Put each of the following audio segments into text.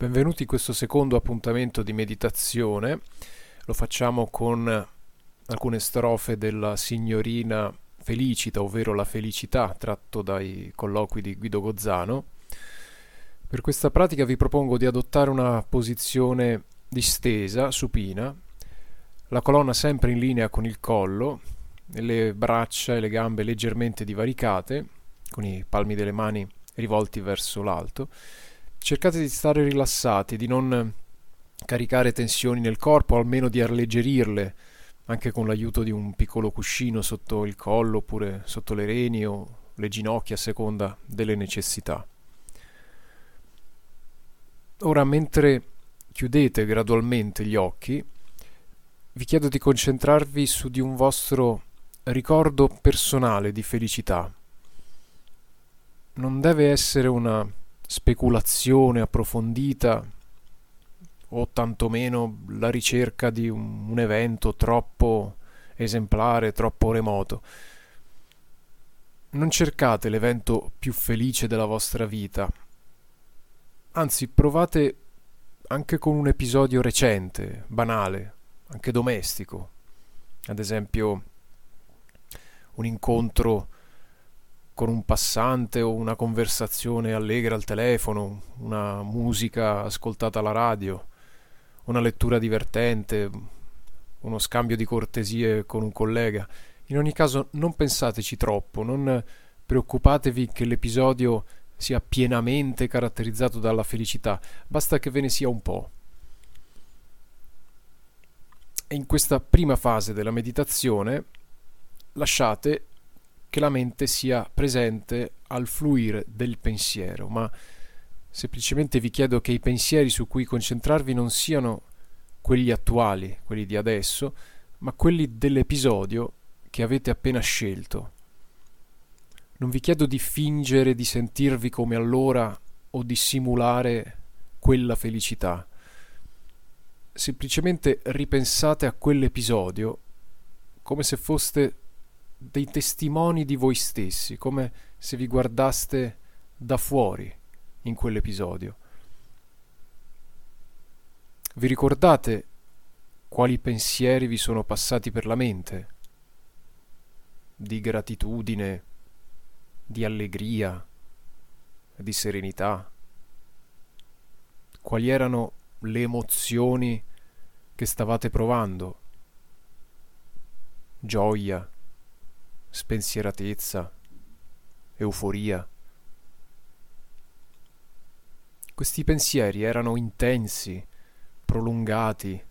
Benvenuti in questo secondo appuntamento di meditazione. Lo facciamo con alcune strofe della signorina Felicita, ovvero la felicità, tratto dai colloqui di Guido Gozzano. Per questa pratica vi propongo di adottare una posizione distesa, supina, la colonna sempre in linea con il collo, le braccia e le gambe leggermente divaricate, con i palmi delle mani rivolti verso l'alto cercate di stare rilassati, di non caricare tensioni nel corpo, almeno di alleggerirle, anche con l'aiuto di un piccolo cuscino sotto il collo oppure sotto le reni o le ginocchia a seconda delle necessità. Ora, mentre chiudete gradualmente gli occhi, vi chiedo di concentrarvi su di un vostro ricordo personale di felicità. Non deve essere una speculazione approfondita o tantomeno la ricerca di un, un evento troppo esemplare, troppo remoto. Non cercate l'evento più felice della vostra vita, anzi provate anche con un episodio recente, banale, anche domestico, ad esempio un incontro con un passante o una conversazione allegra al telefono, una musica ascoltata alla radio, una lettura divertente, uno scambio di cortesie con un collega. In ogni caso non pensateci troppo, non preoccupatevi che l'episodio sia pienamente caratterizzato dalla felicità, basta che ve ne sia un po'. E in questa prima fase della meditazione lasciate che la mente sia presente al fluire del pensiero, ma semplicemente vi chiedo che i pensieri su cui concentrarvi non siano quelli attuali, quelli di adesso, ma quelli dell'episodio che avete appena scelto. Non vi chiedo di fingere di sentirvi come allora o di simulare quella felicità. Semplicemente ripensate a quell'episodio come se foste dei testimoni di voi stessi, come se vi guardaste da fuori in quell'episodio. Vi ricordate quali pensieri vi sono passati per la mente? Di gratitudine, di allegria, di serenità? Quali erano le emozioni che stavate provando? Gioia, spensieratezza, euforia. Questi pensieri erano intensi, prolungati.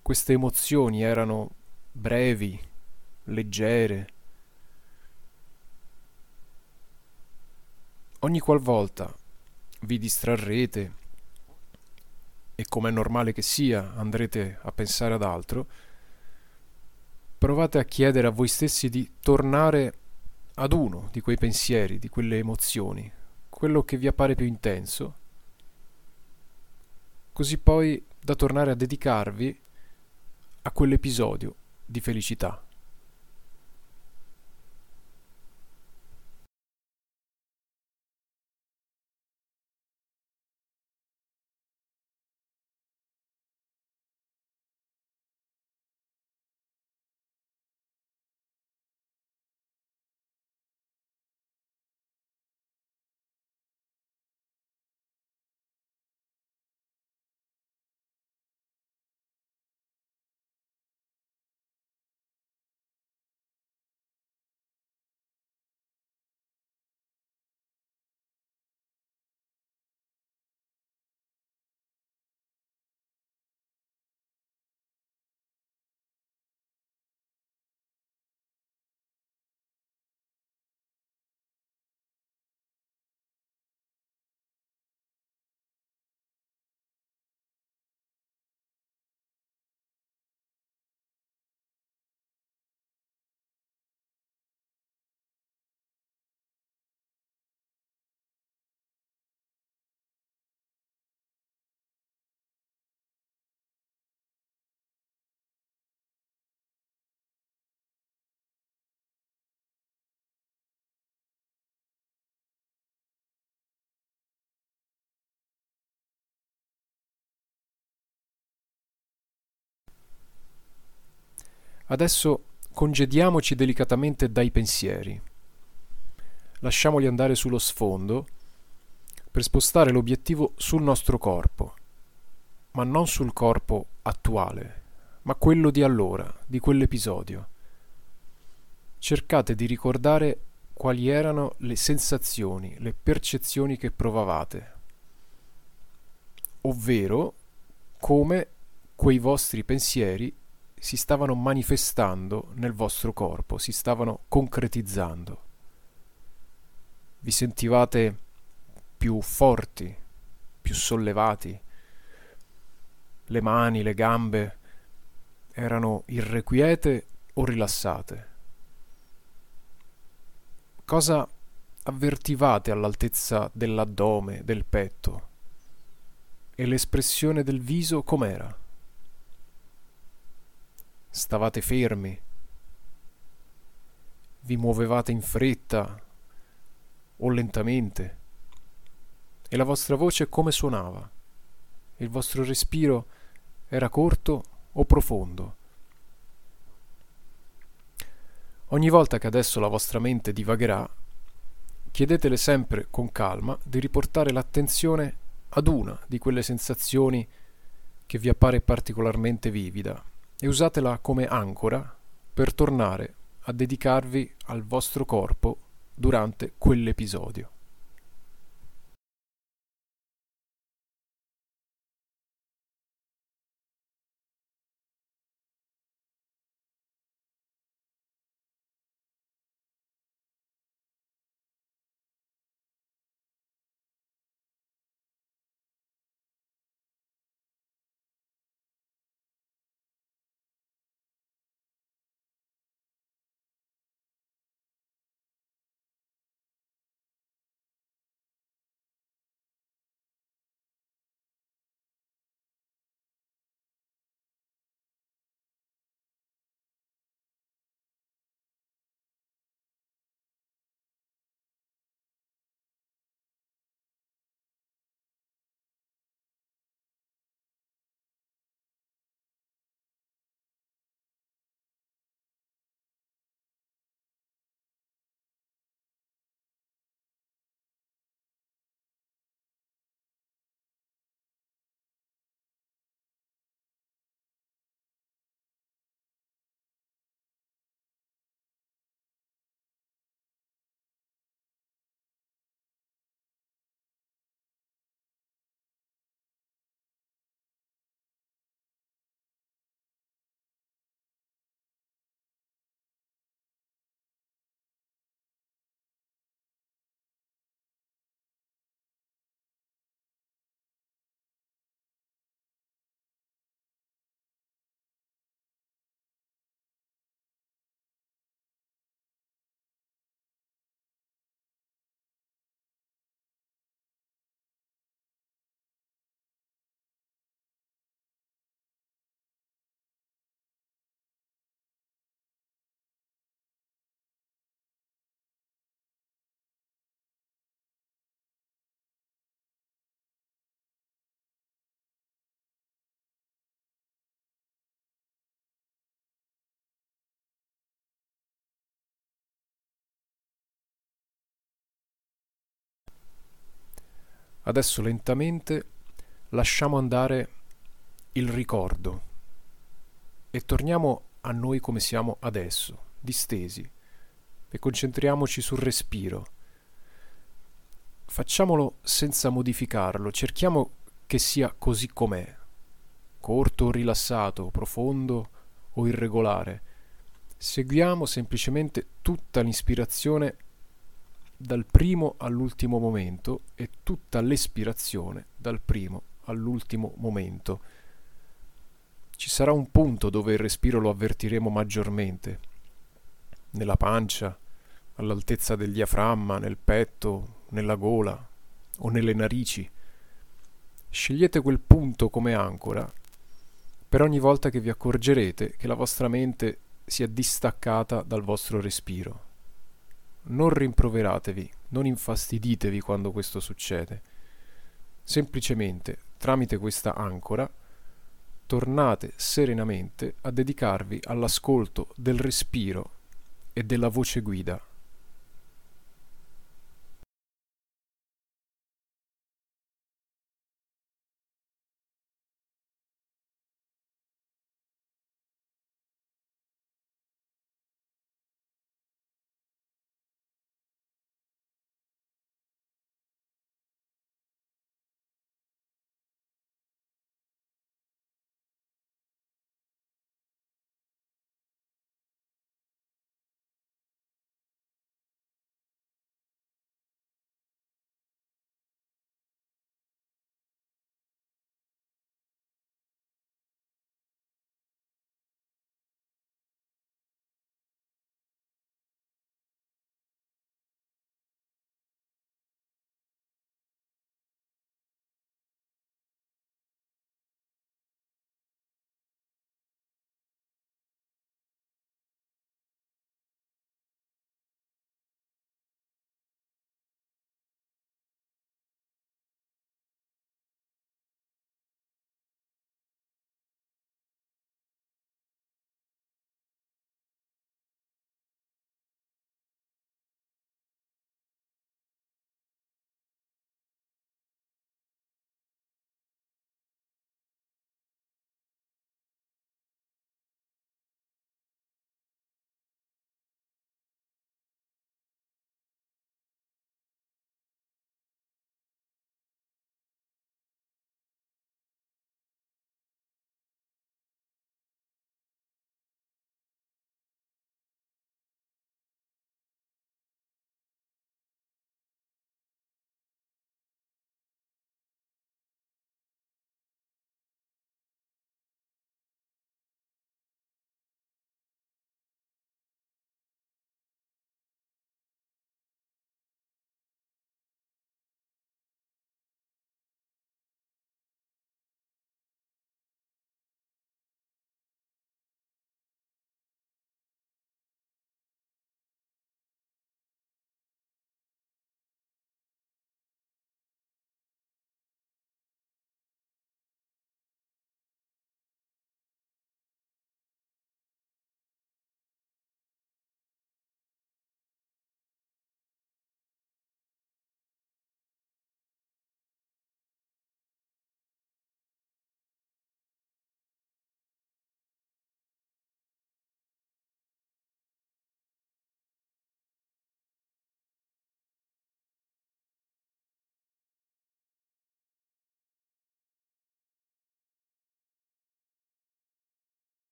Queste emozioni erano brevi, leggere. Ogni qualvolta vi distrarrete e come è normale che sia andrete a pensare ad altro, provate a chiedere a voi stessi di tornare ad uno di quei pensieri, di quelle emozioni, quello che vi appare più intenso, così poi da tornare a dedicarvi a quell'episodio di felicità. Adesso congediamoci delicatamente dai pensieri. Lasciamoli andare sullo sfondo per spostare l'obiettivo sul nostro corpo, ma non sul corpo attuale, ma quello di allora, di quell'episodio. Cercate di ricordare quali erano le sensazioni, le percezioni che provavate, ovvero come quei vostri pensieri si stavano manifestando nel vostro corpo, si stavano concretizzando. Vi sentivate più forti, più sollevati, le mani, le gambe erano irrequiete o rilassate? Cosa avvertivate all'altezza dell'addome, del petto? E l'espressione del viso com'era? Stavate fermi? Vi muovevate in fretta o lentamente? E la vostra voce come suonava? Il vostro respiro era corto o profondo. Ogni volta che adesso la vostra mente divagherà, chiedetele sempre con calma di riportare l'attenzione ad una di quelle sensazioni che vi appare particolarmente vivida e usatela come ancora per tornare a dedicarvi al vostro corpo durante quell'episodio. Adesso lentamente lasciamo andare il ricordo e torniamo a noi come siamo adesso, distesi, e concentriamoci sul respiro. Facciamolo senza modificarlo, cerchiamo che sia così com'è, corto o rilassato, profondo o irregolare. Seguiamo semplicemente tutta l'ispirazione dal primo all'ultimo momento e tutta l'espirazione dal primo all'ultimo momento. Ci sarà un punto dove il respiro lo avvertiremo maggiormente, nella pancia, all'altezza del diaframma, nel petto, nella gola o nelle narici. Scegliete quel punto come ancora per ogni volta che vi accorgerete che la vostra mente si è distaccata dal vostro respiro non rimproveratevi, non infastiditevi quando questo succede. Semplicemente, tramite questa ancora, tornate serenamente a dedicarvi all'ascolto del respiro e della voce guida.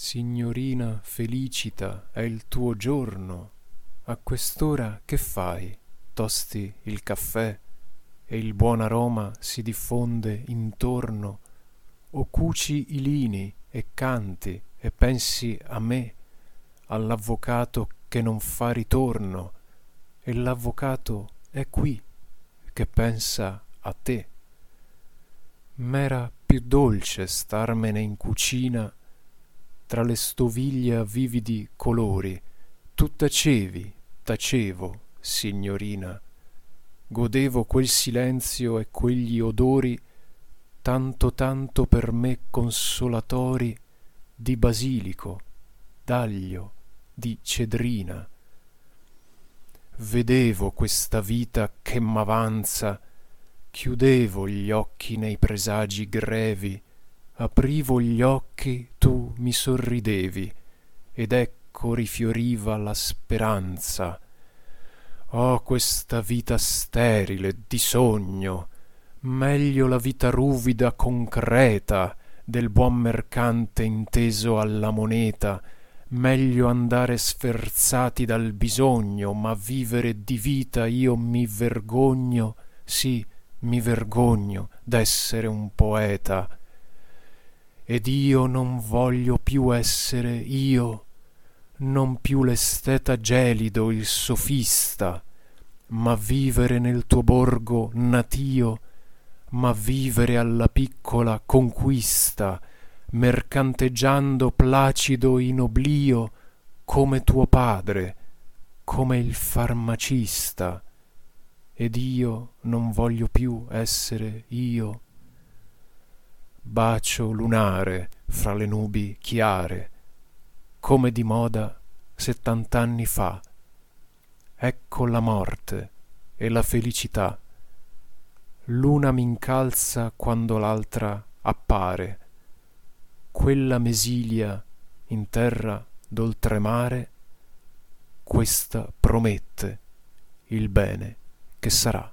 Signorina Felicita, è il tuo giorno. A quest'ora che fai? Tosti il caffè e il buon aroma si diffonde intorno, o cuci i lini e canti e pensi a me, all'avvocato che non fa ritorno, e l'avvocato è qui che pensa a te. M'era più dolce starmene in cucina tra le stoviglie a vividi colori. Tu tacevi tacevo signorina. Godevo quel silenzio e quegli odori tanto tanto per me consolatori di basilico d'aglio di cedrina. Vedevo questa vita che m'avanza chiudevo gli occhi nei presagi grevi aprivo gli occhi tu mi sorridevi ed ecco rifioriva la speranza. Oh questa vita sterile di sogno meglio la vita ruvida concreta del buon mercante inteso alla moneta meglio andare sferzati dal bisogno ma vivere di vita io mi vergogno sì mi vergogno d'essere un poeta ed io non voglio più essere io, non più l'esteta gelido, il sofista, ma vivere nel tuo borgo natio, ma vivere alla piccola conquista, mercanteggiando placido in oblio, come tuo padre, come il farmacista, ed io non voglio più essere io bacio lunare fra le nubi chiare, come di moda settant'anni fa. Ecco la morte e la felicità. L'una m'incalza quando l'altra appare. Quella mesilia in terra d'oltremare, questa promette il bene che sarà.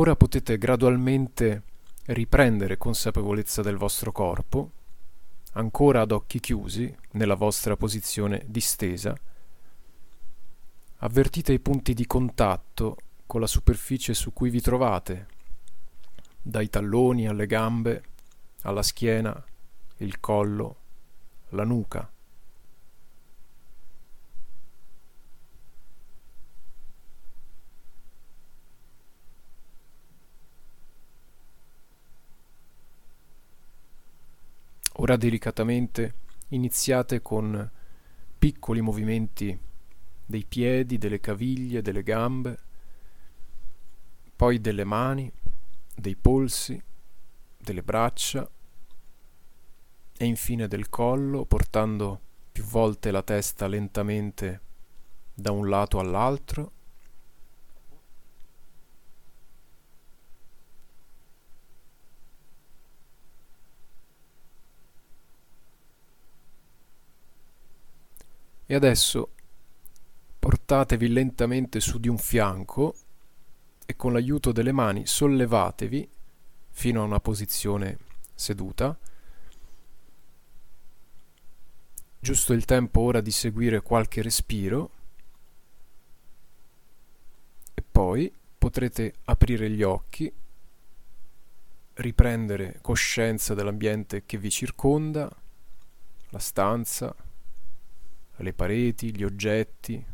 Ora potete gradualmente riprendere consapevolezza del vostro corpo, ancora ad occhi chiusi, nella vostra posizione distesa. Avvertite i punti di contatto con la superficie su cui vi trovate, dai talloni alle gambe, alla schiena, il collo, la nuca. Ora delicatamente iniziate con piccoli movimenti dei piedi, delle caviglie, delle gambe, poi delle mani, dei polsi, delle braccia e infine del collo, portando più volte la testa lentamente da un lato all'altro E adesso portatevi lentamente su di un fianco e con l'aiuto delle mani sollevatevi fino a una posizione seduta. Giusto il tempo ora di seguire qualche respiro e poi potrete aprire gli occhi, riprendere coscienza dell'ambiente che vi circonda, la stanza, le pareti, gli oggetti,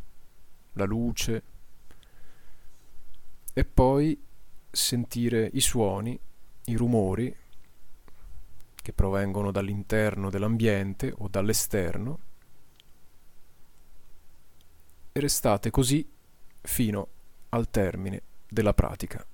la luce e poi sentire i suoni, i rumori che provengono dall'interno dell'ambiente o dall'esterno e restate così fino al termine della pratica.